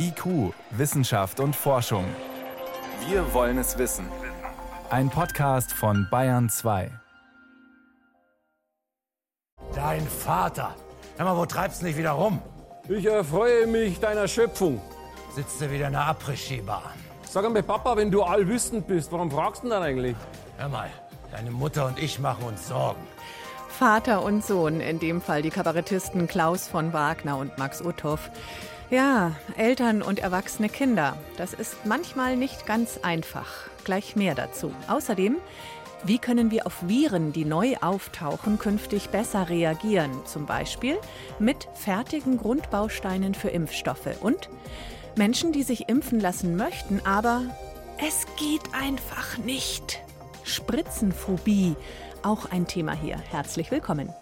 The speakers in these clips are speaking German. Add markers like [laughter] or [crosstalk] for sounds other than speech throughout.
IQ, Wissenschaft und Forschung. Wir wollen es wissen. Ein Podcast von Bayern 2. Dein Vater. Hör mal, wo treibst du nicht wieder rum? Ich erfreue mich deiner Schöpfung. Sitzt du wieder in der Après-Ski-Bar? Sag einmal, Papa, wenn du allwissend bist, warum fragst du denn dann eigentlich? Hör mal, deine Mutter und ich machen uns Sorgen. Vater und Sohn, in dem Fall die Kabarettisten Klaus von Wagner und Max Uthoff. Ja, Eltern und erwachsene Kinder. Das ist manchmal nicht ganz einfach. Gleich mehr dazu. Außerdem, wie können wir auf Viren, die neu auftauchen, künftig besser reagieren? Zum Beispiel mit fertigen Grundbausteinen für Impfstoffe. Und Menschen, die sich impfen lassen möchten, aber es geht einfach nicht. Spritzenphobie, auch ein Thema hier. Herzlich willkommen.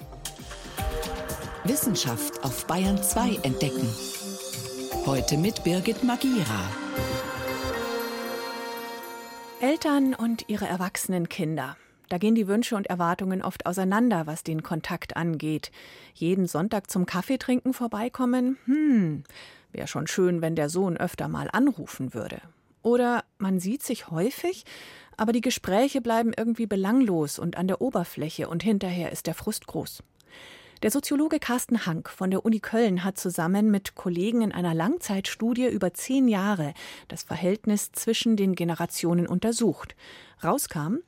Wissenschaft auf Bayern 2 entdecken. Heute mit Birgit Magira. Eltern und ihre erwachsenen Kinder. Da gehen die Wünsche und Erwartungen oft auseinander, was den Kontakt angeht. Jeden Sonntag zum Kaffeetrinken vorbeikommen? Hm, wäre schon schön, wenn der Sohn öfter mal anrufen würde. Oder man sieht sich häufig, aber die Gespräche bleiben irgendwie belanglos und an der Oberfläche und hinterher ist der Frust groß. Der Soziologe Carsten Hank von der Uni Köln hat zusammen mit Kollegen in einer Langzeitstudie über zehn Jahre das Verhältnis zwischen den Generationen untersucht. Rauskam,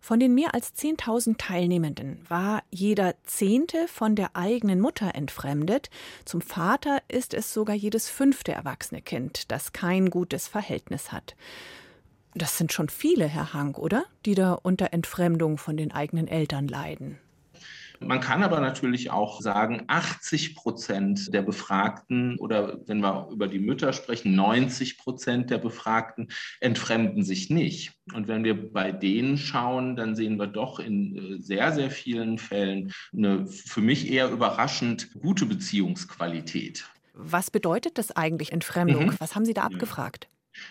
von den mehr als 10.000 Teilnehmenden war jeder Zehnte von der eigenen Mutter entfremdet. Zum Vater ist es sogar jedes fünfte erwachsene Kind, das kein gutes Verhältnis hat. Das sind schon viele, Herr Hank, oder? Die da unter Entfremdung von den eigenen Eltern leiden. Man kann aber natürlich auch sagen, 80 Prozent der Befragten oder wenn wir über die Mütter sprechen, 90 Prozent der Befragten entfremden sich nicht. Und wenn wir bei denen schauen, dann sehen wir doch in äh, sehr, sehr vielen Fällen eine für mich eher überraschend gute Beziehungsqualität. Was bedeutet das eigentlich Entfremdung? Mhm. Was haben Sie da abgefragt?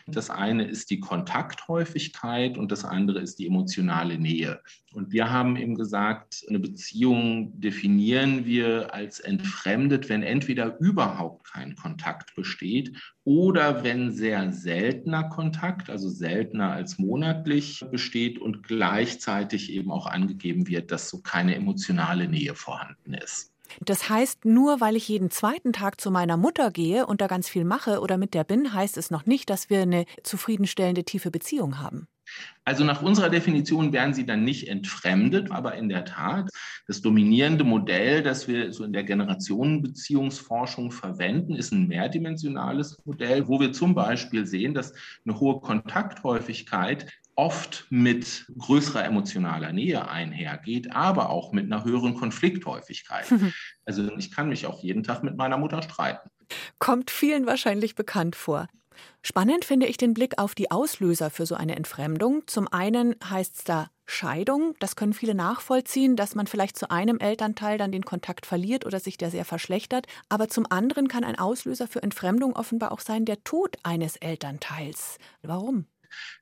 Das eine ist die Kontakthäufigkeit und das andere ist die emotionale Nähe. Und wir haben eben gesagt, eine Beziehung definieren wir als entfremdet, wenn entweder überhaupt kein Kontakt besteht oder wenn sehr seltener Kontakt, also seltener als monatlich besteht und gleichzeitig eben auch angegeben wird, dass so keine emotionale Nähe vorhanden ist. Das heißt, nur weil ich jeden zweiten Tag zu meiner Mutter gehe und da ganz viel mache oder mit der bin, heißt es noch nicht, dass wir eine zufriedenstellende tiefe Beziehung haben. Also nach unserer Definition werden sie dann nicht entfremdet, aber in der Tat das dominierende Modell, das wir so in der Generationenbeziehungsforschung verwenden, ist ein mehrdimensionales Modell, wo wir zum Beispiel sehen, dass eine hohe Kontakthäufigkeit oft mit größerer emotionaler Nähe einhergeht, aber auch mit einer höheren Konflikthäufigkeit. [laughs] Also ich kann mich auch jeden Tag mit meiner Mutter streiten. Kommt vielen wahrscheinlich bekannt vor. Spannend finde ich den Blick auf die Auslöser für so eine Entfremdung. Zum einen heißt es da Scheidung. Das können viele nachvollziehen, dass man vielleicht zu einem Elternteil dann den Kontakt verliert oder sich der sehr verschlechtert. Aber zum anderen kann ein Auslöser für Entfremdung offenbar auch sein der Tod eines Elternteils. Warum?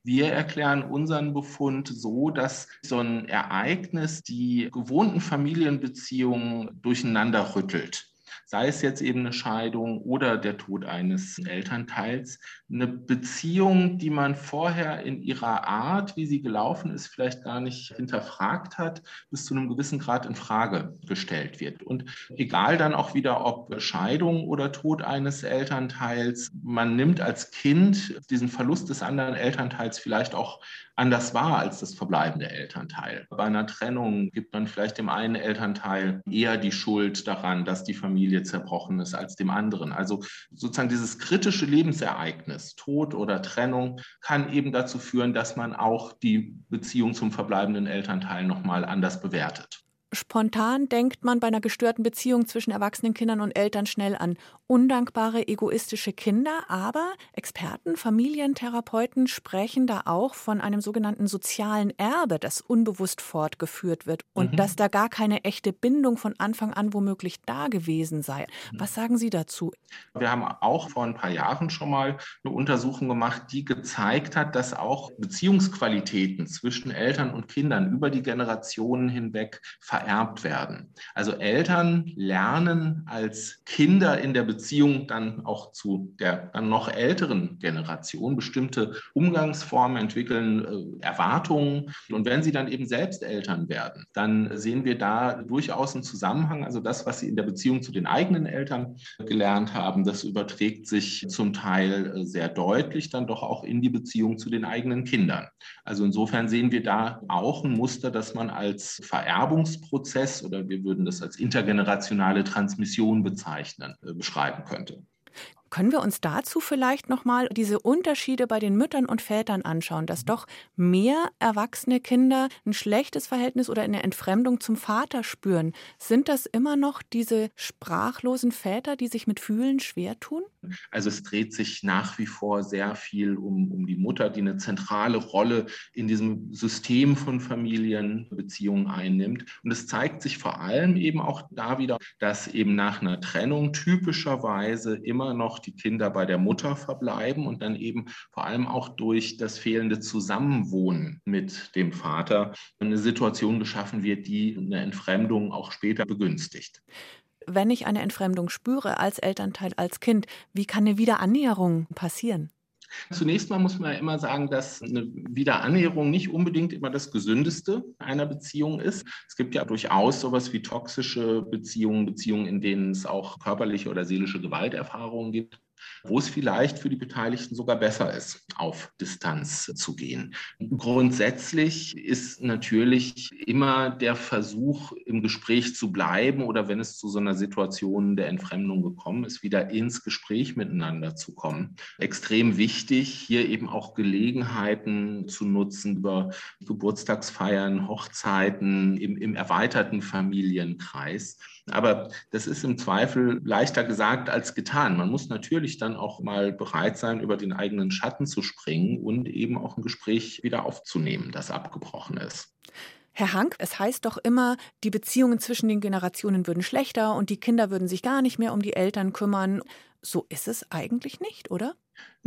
Wir erklären unseren Befund so, dass so ein Ereignis die gewohnten Familienbeziehungen durcheinander rüttelt sei es jetzt eben eine Scheidung oder der Tod eines Elternteils, eine Beziehung, die man vorher in ihrer Art, wie sie gelaufen ist, vielleicht gar nicht hinterfragt hat, bis zu einem gewissen Grad in Frage gestellt wird. Und egal dann auch wieder, ob Scheidung oder Tod eines Elternteils, man nimmt als Kind diesen Verlust des anderen Elternteils vielleicht auch anders wahr als das verbleibende Elternteil. Bei einer Trennung gibt man vielleicht dem einen Elternteil eher die Schuld daran, dass die Familie zerbrochen ist, als dem anderen. Also sozusagen dieses kritische Lebensereignis, Tod oder Trennung, kann eben dazu führen, dass man auch die Beziehung zum verbleibenden Elternteil nochmal anders bewertet. Spontan denkt man bei einer gestörten Beziehung zwischen erwachsenen Kindern und Eltern schnell an undankbare, egoistische Kinder, aber Experten, Familientherapeuten sprechen da auch von einem sogenannten sozialen Erbe, das unbewusst fortgeführt wird und mhm. dass da gar keine echte Bindung von Anfang an womöglich da gewesen sei. Mhm. Was sagen Sie dazu? Wir haben auch vor ein paar Jahren schon mal eine Untersuchung gemacht, die gezeigt hat, dass auch Beziehungsqualitäten zwischen Eltern und Kindern über die Generationen hinweg vererbt werden. Also Eltern lernen als Kinder in der Beziehung Beziehung dann auch zu der dann noch älteren Generation bestimmte Umgangsformen entwickeln, äh, Erwartungen. Und wenn sie dann eben selbst Eltern werden, dann sehen wir da durchaus einen Zusammenhang. Also das, was sie in der Beziehung zu den eigenen Eltern gelernt haben, das überträgt sich zum Teil äh, sehr deutlich dann doch auch in die Beziehung zu den eigenen Kindern. Also insofern sehen wir da auch ein Muster, das man als Vererbungsprozess oder wir würden das als intergenerationale Transmission bezeichnen, äh, beschreiben könnte. Können wir uns dazu vielleicht nochmal diese Unterschiede bei den Müttern und Vätern anschauen, dass doch mehr erwachsene Kinder ein schlechtes Verhältnis oder eine Entfremdung zum Vater spüren? Sind das immer noch diese sprachlosen Väter, die sich mit Fühlen schwer tun? Also es dreht sich nach wie vor sehr viel um, um die Mutter, die eine zentrale Rolle in diesem System von Familienbeziehungen einnimmt. Und es zeigt sich vor allem eben auch da wieder, dass eben nach einer Trennung typischerweise immer noch die Kinder bei der Mutter verbleiben und dann eben vor allem auch durch das fehlende Zusammenwohnen mit dem Vater eine Situation geschaffen wird, die eine Entfremdung auch später begünstigt wenn ich eine Entfremdung spüre als Elternteil, als Kind, wie kann eine Wiederannäherung passieren? Zunächst mal muss man ja immer sagen, dass eine Wiederannäherung nicht unbedingt immer das Gesündeste einer Beziehung ist. Es gibt ja durchaus sowas wie toxische Beziehungen, Beziehungen, in denen es auch körperliche oder seelische Gewalterfahrungen gibt wo es vielleicht für die Beteiligten sogar besser ist, auf Distanz zu gehen. Grundsätzlich ist natürlich immer der Versuch, im Gespräch zu bleiben oder wenn es zu so einer Situation der Entfremdung gekommen ist, wieder ins Gespräch miteinander zu kommen. Extrem wichtig, hier eben auch Gelegenheiten zu nutzen über Geburtstagsfeiern, Hochzeiten im, im erweiterten Familienkreis aber das ist im Zweifel leichter gesagt als getan. Man muss natürlich dann auch mal bereit sein, über den eigenen Schatten zu springen und eben auch ein Gespräch wieder aufzunehmen, das abgebrochen ist. Herr Hank, es heißt doch immer, die Beziehungen zwischen den Generationen würden schlechter und die Kinder würden sich gar nicht mehr um die Eltern kümmern. So ist es eigentlich nicht, oder?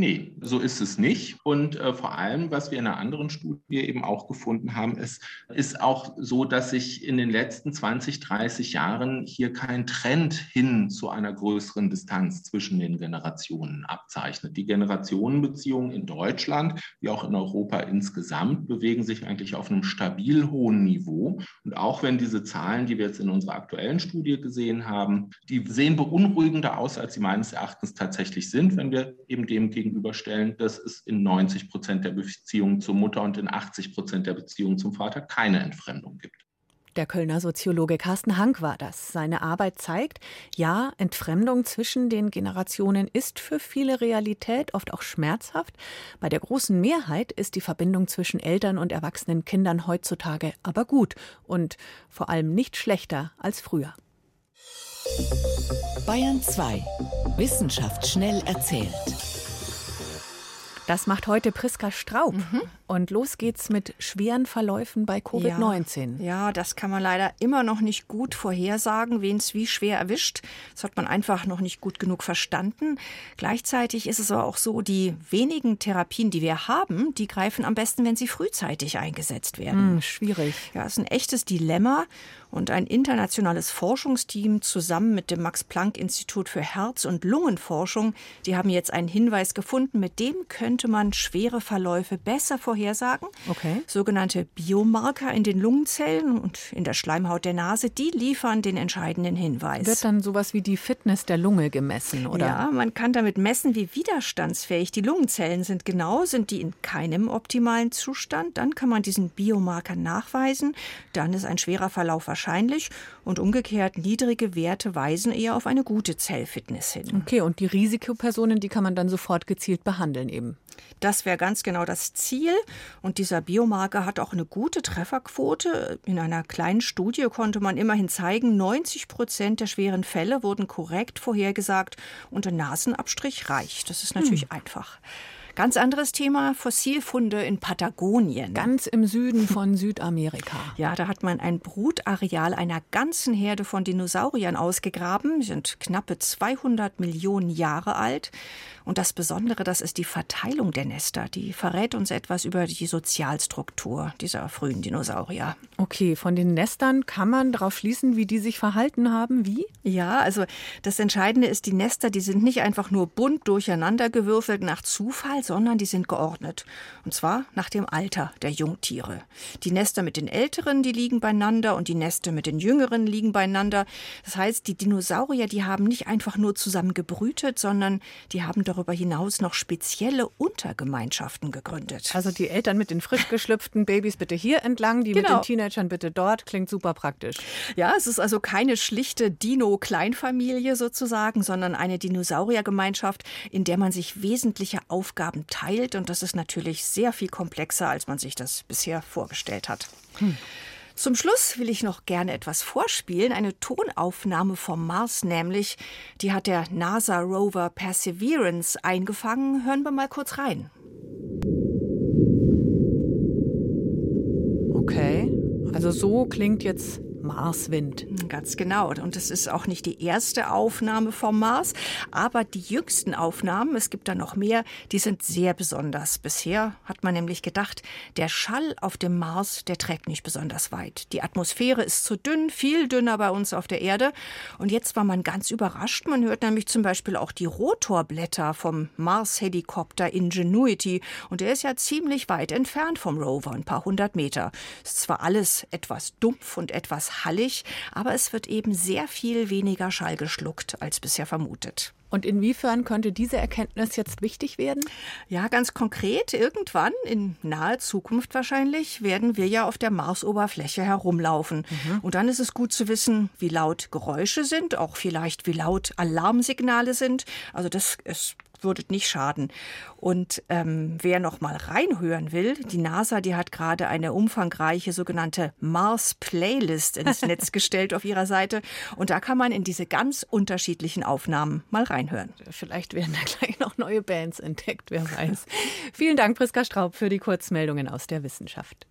Nee, so ist es nicht. Und äh, vor allem, was wir in einer anderen Studie eben auch gefunden haben, ist, ist auch so, dass sich in den letzten 20, 30 Jahren hier kein Trend hin zu einer größeren Distanz zwischen den Generationen abzeichnet. Die Generationenbeziehungen in Deutschland, wie auch in Europa insgesamt, bewegen sich eigentlich auf einem stabil hohen Niveau. Und auch wenn diese Zahlen, die wir jetzt in unserer aktuellen Studie gesehen haben, die sehen beunruhigender aus, als sie meines Erachtens tatsächlich sind, wenn wir eben dem dem gegenüberstellen, dass es in 90 Prozent der Beziehungen zur Mutter und in 80 Prozent der Beziehungen zum Vater keine Entfremdung gibt. Der Kölner Soziologe Carsten Hank war das. Seine Arbeit zeigt, ja, Entfremdung zwischen den Generationen ist für viele Realität, oft auch schmerzhaft. Bei der großen Mehrheit ist die Verbindung zwischen Eltern und erwachsenen Kindern heutzutage aber gut und vor allem nicht schlechter als früher. Bayern 2. Wissenschaft schnell erzählt. Das macht heute Priska Straub. Mhm. Und los geht's mit schweren Verläufen bei Covid-19. Ja, ja, das kann man leider immer noch nicht gut vorhersagen, wen es wie schwer erwischt. Das hat man einfach noch nicht gut genug verstanden. Gleichzeitig ist es aber auch so, die wenigen Therapien, die wir haben, die greifen am besten, wenn sie frühzeitig eingesetzt werden. Hm, schwierig. Ja, es ist ein echtes Dilemma. Und ein internationales Forschungsteam zusammen mit dem Max-Planck-Institut für Herz- und Lungenforschung, die haben jetzt einen Hinweis gefunden, mit dem könnte man schwere Verläufe besser vorhersagen. Okay. Sogenannte Biomarker in den Lungenzellen und in der Schleimhaut der Nase, die liefern den entscheidenden Hinweis. Wird dann sowas wie die Fitness der Lunge gemessen, oder? Ja, man kann damit messen, wie widerstandsfähig die Lungenzellen sind. Genau, sind die in keinem optimalen Zustand, dann kann man diesen Biomarker nachweisen. Dann ist ein schwerer Verlauf wahrscheinlich und umgekehrt niedrige Werte weisen eher auf eine gute Zellfitness hin. Okay, und die Risikopersonen, die kann man dann sofort gezielt behandeln eben. Das wäre ganz genau das Ziel. Und dieser Biomarker hat auch eine gute Trefferquote. In einer kleinen Studie konnte man immerhin zeigen, 90 Prozent der schweren Fälle wurden korrekt vorhergesagt und ein Nasenabstrich reicht. Das ist natürlich hm. einfach. Ganz anderes Thema, Fossilfunde in Patagonien. Ganz im Süden von [laughs] Südamerika. Ja, da hat man ein Brutareal einer ganzen Herde von Dinosauriern ausgegraben. Sind knappe 200 Millionen Jahre alt. Und das Besondere, das ist die Verteilung der Nester. Die verrät uns etwas über die Sozialstruktur dieser frühen Dinosaurier. Okay, von den Nestern kann man darauf schließen, wie die sich verhalten haben. Wie? Ja, also das Entscheidende ist, die Nester, die sind nicht einfach nur bunt durcheinandergewürfelt nach Zufall, sondern die sind geordnet. Und zwar nach dem Alter der Jungtiere. Die Nester mit den Älteren, die liegen beieinander und die Nester mit den Jüngeren liegen beieinander. Das heißt, die Dinosaurier, die haben nicht einfach nur zusammen gebrütet, sondern die haben darüber hinaus noch spezielle Untergemeinschaften gegründet. Also die Eltern mit den frisch geschlüpften Babys bitte hier entlang, die genau. mit den Teenagern bitte dort. Klingt super praktisch. Ja, es ist also keine schlichte Dino-Kleinfamilie sozusagen, sondern eine Dinosauriergemeinschaft, in der man sich wesentliche Aufgaben teilt. Und das ist natürlich sehr viel komplexer, als man sich das bisher vorgestellt hat. Hm. Zum Schluss will ich noch gerne etwas vorspielen, eine Tonaufnahme vom Mars nämlich. Die hat der NASA Rover Perseverance eingefangen. Hören wir mal kurz rein. Okay, also so klingt jetzt Marswind. Ganz genau. Und es ist auch nicht die erste Aufnahme vom Mars, aber die jüngsten Aufnahmen, es gibt da noch mehr, die sind sehr besonders. Bisher hat man nämlich gedacht, der Schall auf dem Mars, der trägt nicht besonders weit. Die Atmosphäre ist zu dünn, viel dünner bei uns auf der Erde. Und jetzt war man ganz überrascht. Man hört nämlich zum Beispiel auch die Rotorblätter vom Mars-Helikopter Ingenuity. Und der ist ja ziemlich weit entfernt vom Rover, ein paar hundert Meter. Ist zwar alles etwas dumpf und etwas hallig, aber es wird eben sehr viel weniger Schall geschluckt als bisher vermutet. Und inwiefern könnte diese Erkenntnis jetzt wichtig werden? Ja, ganz konkret, irgendwann, in naher Zukunft wahrscheinlich, werden wir ja auf der Marsoberfläche herumlaufen. Mhm. Und dann ist es gut zu wissen, wie laut Geräusche sind, auch vielleicht wie laut Alarmsignale sind. Also das ist würde nicht schaden. Und ähm, wer noch mal reinhören will, die NASA, die hat gerade eine umfangreiche sogenannte Mars Playlist ins Netz [laughs] gestellt auf ihrer Seite. Und da kann man in diese ganz unterschiedlichen Aufnahmen mal reinhören. Vielleicht werden da gleich noch neue Bands entdeckt, wer weiß. Vielen Dank, Priska Straub, für die Kurzmeldungen aus der Wissenschaft.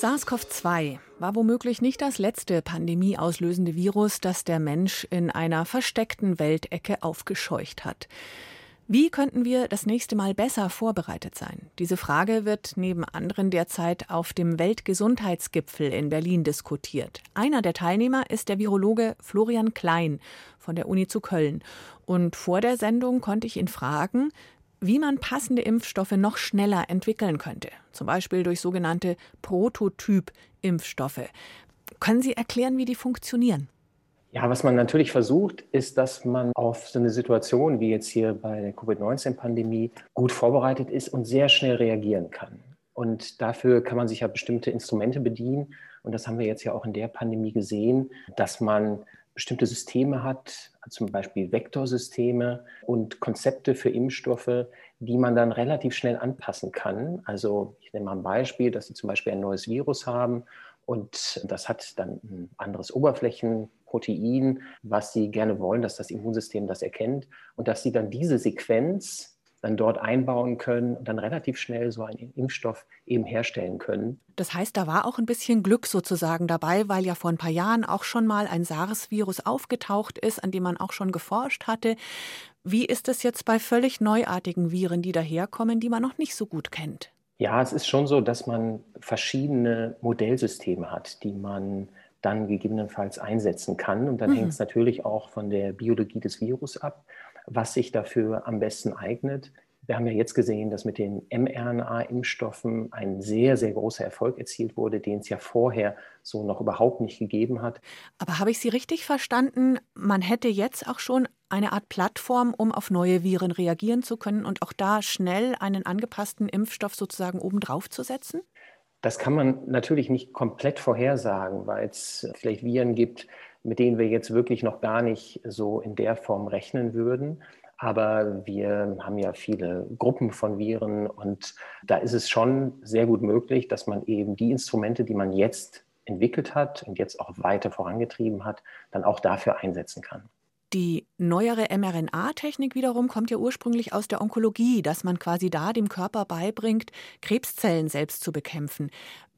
SARS-CoV-2 war womöglich nicht das letzte pandemieauslösende Virus, das der Mensch in einer versteckten Weltecke aufgescheucht hat. Wie könnten wir das nächste Mal besser vorbereitet sein? Diese Frage wird neben anderen derzeit auf dem Weltgesundheitsgipfel in Berlin diskutiert. Einer der Teilnehmer ist der Virologe Florian Klein von der Uni zu Köln. Und vor der Sendung konnte ich ihn fragen, wie man passende Impfstoffe noch schneller entwickeln könnte, zum Beispiel durch sogenannte Prototyp-Impfstoffe. Können Sie erklären, wie die funktionieren? Ja, was man natürlich versucht, ist, dass man auf so eine Situation wie jetzt hier bei der Covid-19-Pandemie gut vorbereitet ist und sehr schnell reagieren kann. Und dafür kann man sich ja bestimmte Instrumente bedienen. Und das haben wir jetzt ja auch in der Pandemie gesehen, dass man bestimmte Systeme hat, zum Beispiel Vektorsysteme und Konzepte für Impfstoffe, die man dann relativ schnell anpassen kann. Also ich nehme mal ein Beispiel, dass Sie zum Beispiel ein neues Virus haben und das hat dann ein anderes Oberflächenprotein, was Sie gerne wollen, dass das Immunsystem das erkennt und dass Sie dann diese Sequenz dann dort einbauen können und dann relativ schnell so einen Impfstoff eben herstellen können. Das heißt, da war auch ein bisschen Glück sozusagen dabei, weil ja vor ein paar Jahren auch schon mal ein SARS-Virus aufgetaucht ist, an dem man auch schon geforscht hatte. Wie ist es jetzt bei völlig neuartigen Viren, die daherkommen, die man noch nicht so gut kennt? Ja, es ist schon so, dass man verschiedene Modellsysteme hat, die man dann gegebenenfalls einsetzen kann. Und dann mhm. hängt es natürlich auch von der Biologie des Virus ab was sich dafür am besten eignet. Wir haben ja jetzt gesehen, dass mit den mRNA-Impfstoffen ein sehr, sehr großer Erfolg erzielt wurde, den es ja vorher so noch überhaupt nicht gegeben hat. Aber habe ich Sie richtig verstanden? Man hätte jetzt auch schon eine Art Plattform, um auf neue Viren reagieren zu können und auch da schnell einen angepassten Impfstoff sozusagen obendrauf zu setzen? Das kann man natürlich nicht komplett vorhersagen, weil es vielleicht Viren gibt, mit denen wir jetzt wirklich noch gar nicht so in der Form rechnen würden. Aber wir haben ja viele Gruppen von Viren und da ist es schon sehr gut möglich, dass man eben die Instrumente, die man jetzt entwickelt hat und jetzt auch weiter vorangetrieben hat, dann auch dafür einsetzen kann. Die neuere mRNA-Technik wiederum kommt ja ursprünglich aus der Onkologie, dass man quasi da dem Körper beibringt, Krebszellen selbst zu bekämpfen.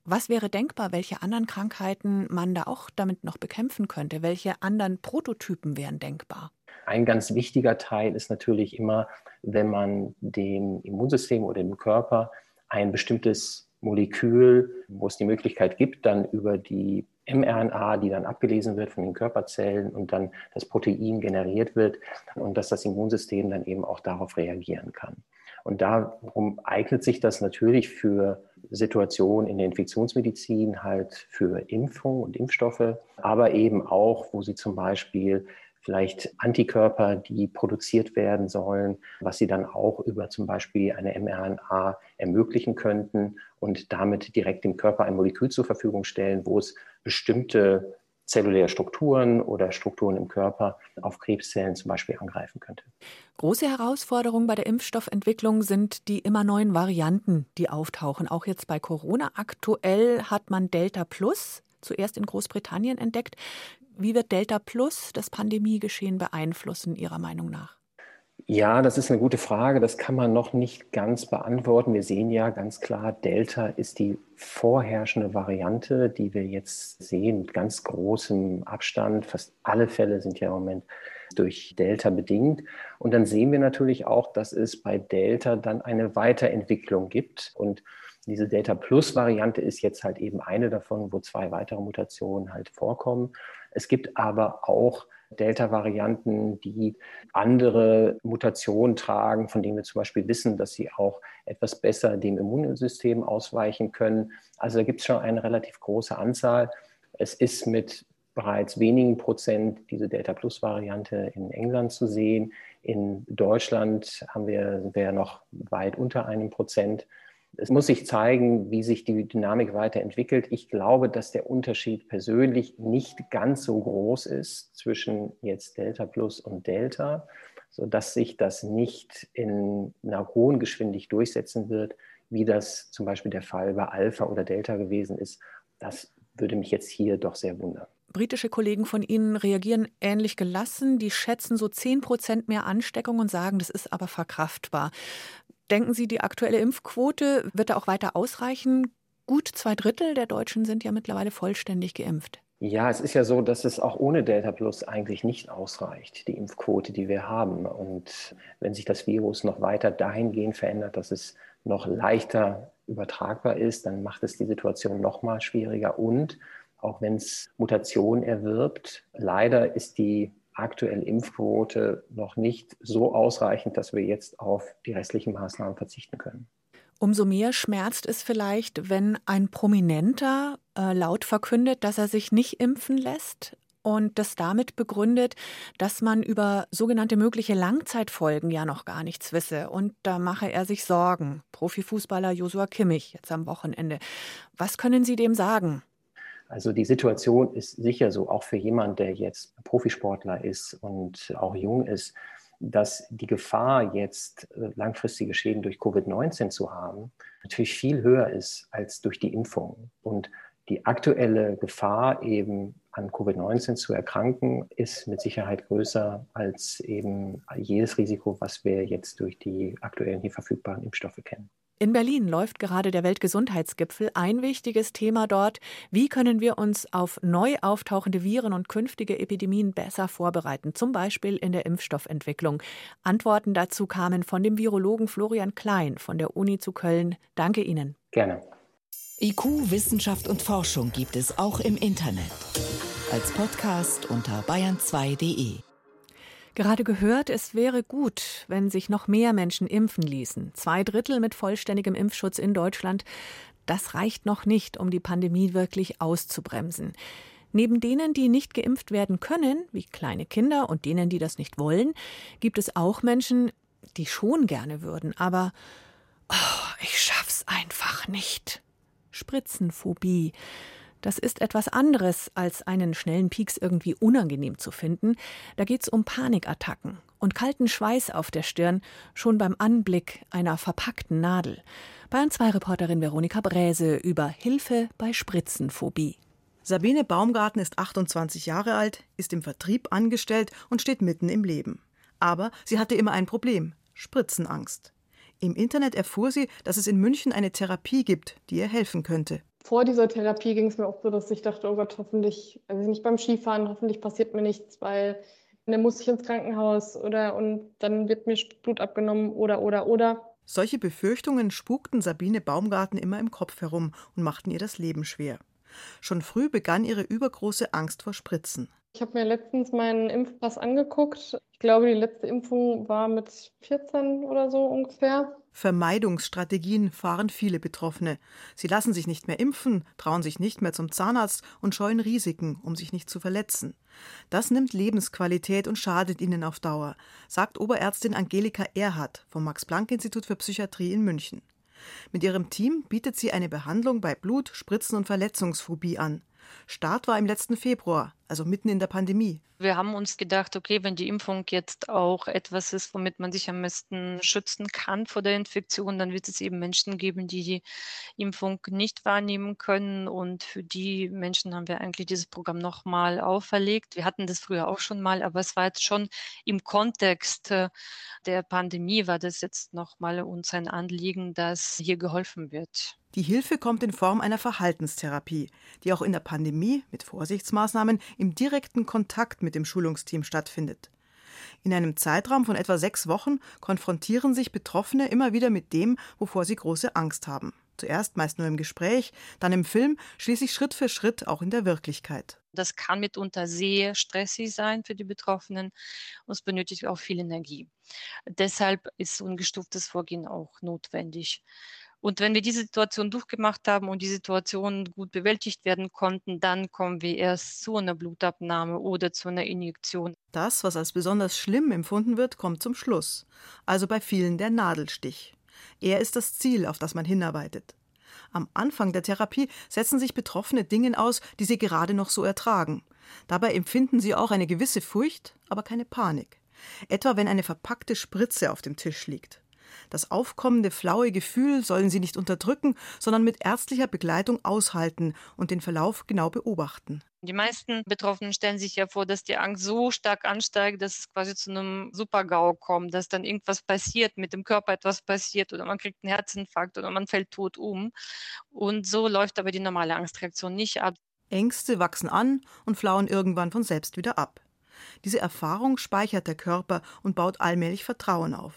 Was wäre denkbar, welche anderen Krankheiten man da auch damit noch bekämpfen könnte? Welche anderen Prototypen wären denkbar? Ein ganz wichtiger Teil ist natürlich immer, wenn man dem Immunsystem oder dem Körper ein bestimmtes Molekül, wo es die Möglichkeit gibt, dann über die mRNA, die dann abgelesen wird von den Körperzellen und dann das Protein generiert wird und dass das Immunsystem dann eben auch darauf reagieren kann. Und darum eignet sich das natürlich für Situationen in der Infektionsmedizin, halt für Impfung und Impfstoffe, aber eben auch, wo sie zum Beispiel vielleicht Antikörper, die produziert werden sollen, was sie dann auch über zum Beispiel eine mRNA ermöglichen könnten und damit direkt dem Körper ein Molekül zur Verfügung stellen, wo es bestimmte zelluläre Strukturen oder Strukturen im Körper auf Krebszellen zum Beispiel angreifen könnte. Große Herausforderung bei der Impfstoffentwicklung sind die immer neuen Varianten, die auftauchen. Auch jetzt bei Corona aktuell hat man Delta Plus zuerst in Großbritannien entdeckt. Wie wird Delta Plus das Pandemiegeschehen beeinflussen, Ihrer Meinung nach? Ja, das ist eine gute Frage. Das kann man noch nicht ganz beantworten. Wir sehen ja ganz klar, Delta ist die vorherrschende Variante, die wir jetzt sehen mit ganz großem Abstand. Fast alle Fälle sind ja im Moment durch Delta bedingt. Und dann sehen wir natürlich auch, dass es bei Delta dann eine Weiterentwicklung gibt. Und diese Delta Plus Variante ist jetzt halt eben eine davon, wo zwei weitere Mutationen halt vorkommen. Es gibt aber auch Delta-Varianten, die andere Mutationen tragen, von denen wir zum Beispiel wissen, dass sie auch etwas besser dem Immunsystem ausweichen können. Also da gibt es schon eine relativ große Anzahl. Es ist mit bereits wenigen Prozent diese Delta-Plus-Variante in England zu sehen. In Deutschland haben wir, sind wir noch weit unter einem Prozent. Es muss sich zeigen, wie sich die Dynamik weiterentwickelt. Ich glaube, dass der Unterschied persönlich nicht ganz so groß ist zwischen jetzt Delta Plus und Delta, sodass sich das nicht in einer hohen Geschwindigkeit durchsetzen wird, wie das zum Beispiel der Fall bei Alpha oder Delta gewesen ist. Das würde mich jetzt hier doch sehr wundern. Britische Kollegen von Ihnen reagieren ähnlich gelassen. Die schätzen so 10 Prozent mehr Ansteckung und sagen, das ist aber verkraftbar. Denken Sie, die aktuelle Impfquote wird da auch weiter ausreichen? Gut zwei Drittel der Deutschen sind ja mittlerweile vollständig geimpft. Ja, es ist ja so, dass es auch ohne Delta Plus eigentlich nicht ausreicht, die Impfquote, die wir haben. Und wenn sich das Virus noch weiter dahingehend verändert, dass es noch leichter übertragbar ist, dann macht es die Situation noch mal schwieriger. Und auch wenn es Mutationen erwirbt, leider ist die aktuelle Impfquote noch nicht so ausreichend, dass wir jetzt auf die restlichen Maßnahmen verzichten können. Umso mehr schmerzt es vielleicht, wenn ein Prominenter äh, laut verkündet, dass er sich nicht impfen lässt und das damit begründet, dass man über sogenannte mögliche Langzeitfolgen ja noch gar nichts wisse. Und da mache er sich Sorgen. Profifußballer Josua Kimmich jetzt am Wochenende. Was können Sie dem sagen? Also die Situation ist sicher so, auch für jemanden, der jetzt Profisportler ist und auch jung ist, dass die Gefahr, jetzt äh, langfristige Schäden durch Covid-19 zu haben, natürlich viel höher ist als durch die Impfung. Und die aktuelle Gefahr, eben an Covid-19 zu erkranken, ist mit Sicherheit größer als eben jedes Risiko, was wir jetzt durch die aktuellen hier verfügbaren Impfstoffe kennen. In Berlin läuft gerade der Weltgesundheitsgipfel. Ein wichtiges Thema dort, wie können wir uns auf neu auftauchende Viren und künftige Epidemien besser vorbereiten, zum Beispiel in der Impfstoffentwicklung. Antworten dazu kamen von dem Virologen Florian Klein von der Uni zu Köln. Danke Ihnen. Gerne. IQ, Wissenschaft und Forschung gibt es auch im Internet. Als Podcast unter bayern2.de. Gerade gehört, es wäre gut, wenn sich noch mehr Menschen impfen ließen. Zwei Drittel mit vollständigem Impfschutz in Deutschland. Das reicht noch nicht, um die Pandemie wirklich auszubremsen. Neben denen, die nicht geimpft werden können, wie kleine Kinder und denen, die das nicht wollen, gibt es auch Menschen, die schon gerne würden, aber oh, ich schaff's einfach nicht. Spritzenphobie. Das ist etwas anderes, als einen schnellen Pieks irgendwie unangenehm zu finden. Da geht es um Panikattacken und kalten Schweiß auf der Stirn, schon beim Anblick einer verpackten Nadel. Bayern 2 Reporterin Veronika Bräse über Hilfe bei Spritzenphobie. Sabine Baumgarten ist 28 Jahre alt, ist im Vertrieb angestellt und steht mitten im Leben. Aber sie hatte immer ein Problem: Spritzenangst. Im Internet erfuhr sie, dass es in München eine Therapie gibt, die ihr helfen könnte vor dieser Therapie ging es mir auch so, dass ich dachte, oh Gott, hoffentlich, also nicht beim Skifahren, hoffentlich passiert mir nichts, weil dann muss ich ins Krankenhaus oder und dann wird mir Blut abgenommen oder oder oder. Solche Befürchtungen spukten Sabine Baumgarten immer im Kopf herum und machten ihr das Leben schwer. Schon früh begann ihre übergroße Angst vor Spritzen. Ich habe mir letztens meinen Impfpass angeguckt. Ich glaube, die letzte Impfung war mit 14 oder so ungefähr. Vermeidungsstrategien fahren viele Betroffene. Sie lassen sich nicht mehr impfen, trauen sich nicht mehr zum Zahnarzt und scheuen Risiken, um sich nicht zu verletzen. Das nimmt Lebensqualität und schadet ihnen auf Dauer, sagt Oberärztin Angelika Erhardt vom Max-Planck-Institut für Psychiatrie in München. Mit ihrem Team bietet sie eine Behandlung bei Blut-, Spritzen- und Verletzungsphobie an. Start war im letzten Februar, also mitten in der Pandemie. Wir haben uns gedacht, okay, wenn die Impfung jetzt auch etwas ist, womit man sich am besten schützen kann vor der Infektion, dann wird es eben Menschen geben, die die Impfung nicht wahrnehmen können. Und für die Menschen haben wir eigentlich dieses Programm nochmal auferlegt. Wir hatten das früher auch schon mal, aber es war jetzt schon im Kontext äh, der Pandemie, war das jetzt nochmal uns ein Anliegen, dass hier geholfen wird. Die Hilfe kommt in Form einer Verhaltenstherapie, die auch in der Pandemie mit Vorsichtsmaßnahmen im direkten Kontakt mit dem Schulungsteam stattfindet. In einem Zeitraum von etwa sechs Wochen konfrontieren sich Betroffene immer wieder mit dem, wovor sie große Angst haben. Zuerst meist nur im Gespräch, dann im Film, schließlich Schritt für Schritt auch in der Wirklichkeit. Das kann mitunter sehr stressig sein für die Betroffenen und es benötigt auch viel Energie. Deshalb ist ungestuftes Vorgehen auch notwendig. Und wenn wir diese Situation durchgemacht haben und die Situation gut bewältigt werden konnten, dann kommen wir erst zu einer Blutabnahme oder zu einer Injektion. Das, was als besonders schlimm empfunden wird, kommt zum Schluss. Also bei vielen der Nadelstich. Er ist das Ziel, auf das man hinarbeitet. Am Anfang der Therapie setzen sich Betroffene Dingen aus, die sie gerade noch so ertragen. Dabei empfinden sie auch eine gewisse Furcht, aber keine Panik. Etwa wenn eine verpackte Spritze auf dem Tisch liegt. Das aufkommende flaue Gefühl sollen sie nicht unterdrücken, sondern mit ärztlicher Begleitung aushalten und den Verlauf genau beobachten. Die meisten Betroffenen stellen sich ja vor, dass die Angst so stark ansteigt, dass es quasi zu einem Supergau kommt, dass dann irgendwas passiert, mit dem Körper etwas passiert oder man kriegt einen Herzinfarkt oder man fällt tot um. Und so läuft aber die normale Angstreaktion nicht ab. Ängste wachsen an und flauen irgendwann von selbst wieder ab. Diese Erfahrung speichert der Körper und baut allmählich Vertrauen auf.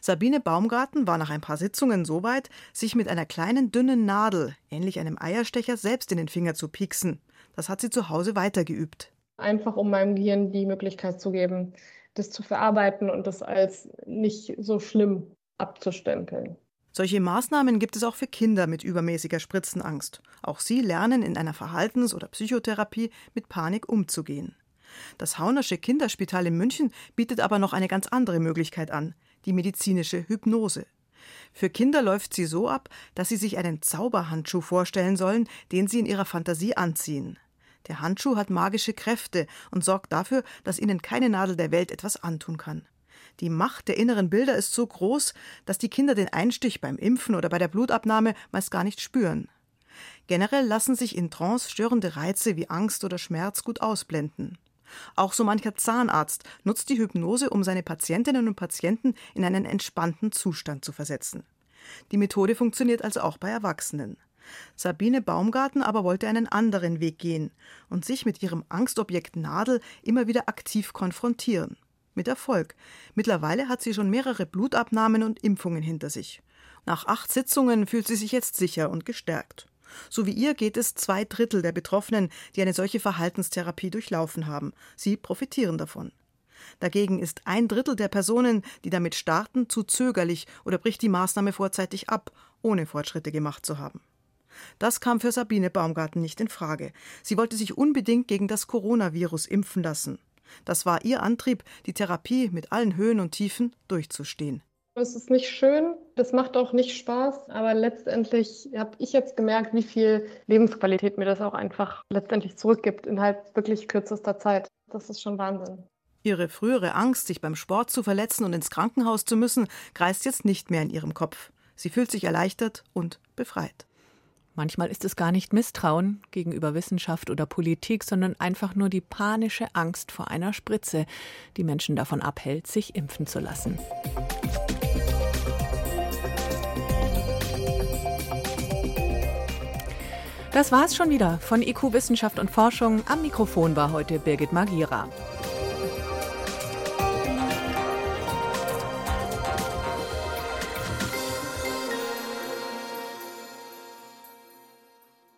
Sabine Baumgarten war nach ein paar Sitzungen so weit, sich mit einer kleinen dünnen Nadel, ähnlich einem Eierstecher, selbst in den Finger zu pieksen. Das hat sie zu Hause weitergeübt. Einfach um meinem Gehirn die Möglichkeit zu geben, das zu verarbeiten und das als nicht so schlimm abzustempeln. Solche Maßnahmen gibt es auch für Kinder mit übermäßiger Spritzenangst. Auch sie lernen in einer Verhaltens- oder Psychotherapie mit Panik umzugehen. Das Haunersche Kinderspital in München bietet aber noch eine ganz andere Möglichkeit an die medizinische Hypnose. Für Kinder läuft sie so ab, dass sie sich einen Zauberhandschuh vorstellen sollen, den sie in ihrer Fantasie anziehen. Der Handschuh hat magische Kräfte und sorgt dafür, dass ihnen keine Nadel der Welt etwas antun kann. Die Macht der inneren Bilder ist so groß, dass die Kinder den Einstich beim Impfen oder bei der Blutabnahme meist gar nicht spüren. Generell lassen sich in Trance störende Reize wie Angst oder Schmerz gut ausblenden. Auch so mancher Zahnarzt nutzt die Hypnose, um seine Patientinnen und Patienten in einen entspannten Zustand zu versetzen. Die Methode funktioniert also auch bei Erwachsenen. Sabine Baumgarten aber wollte einen anderen Weg gehen und sich mit ihrem Angstobjekt Nadel immer wieder aktiv konfrontieren. Mit Erfolg. Mittlerweile hat sie schon mehrere Blutabnahmen und Impfungen hinter sich. Nach acht Sitzungen fühlt sie sich jetzt sicher und gestärkt. So wie ihr geht es zwei Drittel der Betroffenen, die eine solche Verhaltenstherapie durchlaufen haben. Sie profitieren davon. Dagegen ist ein Drittel der Personen, die damit starten, zu zögerlich oder bricht die Maßnahme vorzeitig ab, ohne Fortschritte gemacht zu haben. Das kam für Sabine Baumgarten nicht in Frage. Sie wollte sich unbedingt gegen das Coronavirus impfen lassen. Das war ihr Antrieb, die Therapie mit allen Höhen und Tiefen durchzustehen. Es ist nicht schön, das macht auch nicht Spaß, aber letztendlich habe ich jetzt gemerkt, wie viel Lebensqualität mir das auch einfach letztendlich zurückgibt innerhalb wirklich kürzester Zeit. Das ist schon Wahnsinn. Ihre frühere Angst, sich beim Sport zu verletzen und ins Krankenhaus zu müssen, kreist jetzt nicht mehr in ihrem Kopf. Sie fühlt sich erleichtert und befreit. Manchmal ist es gar nicht Misstrauen gegenüber Wissenschaft oder Politik, sondern einfach nur die panische Angst vor einer Spritze, die Menschen davon abhält, sich impfen zu lassen. Das war's schon wieder von IQ Wissenschaft und Forschung. Am Mikrofon war heute Birgit Magira.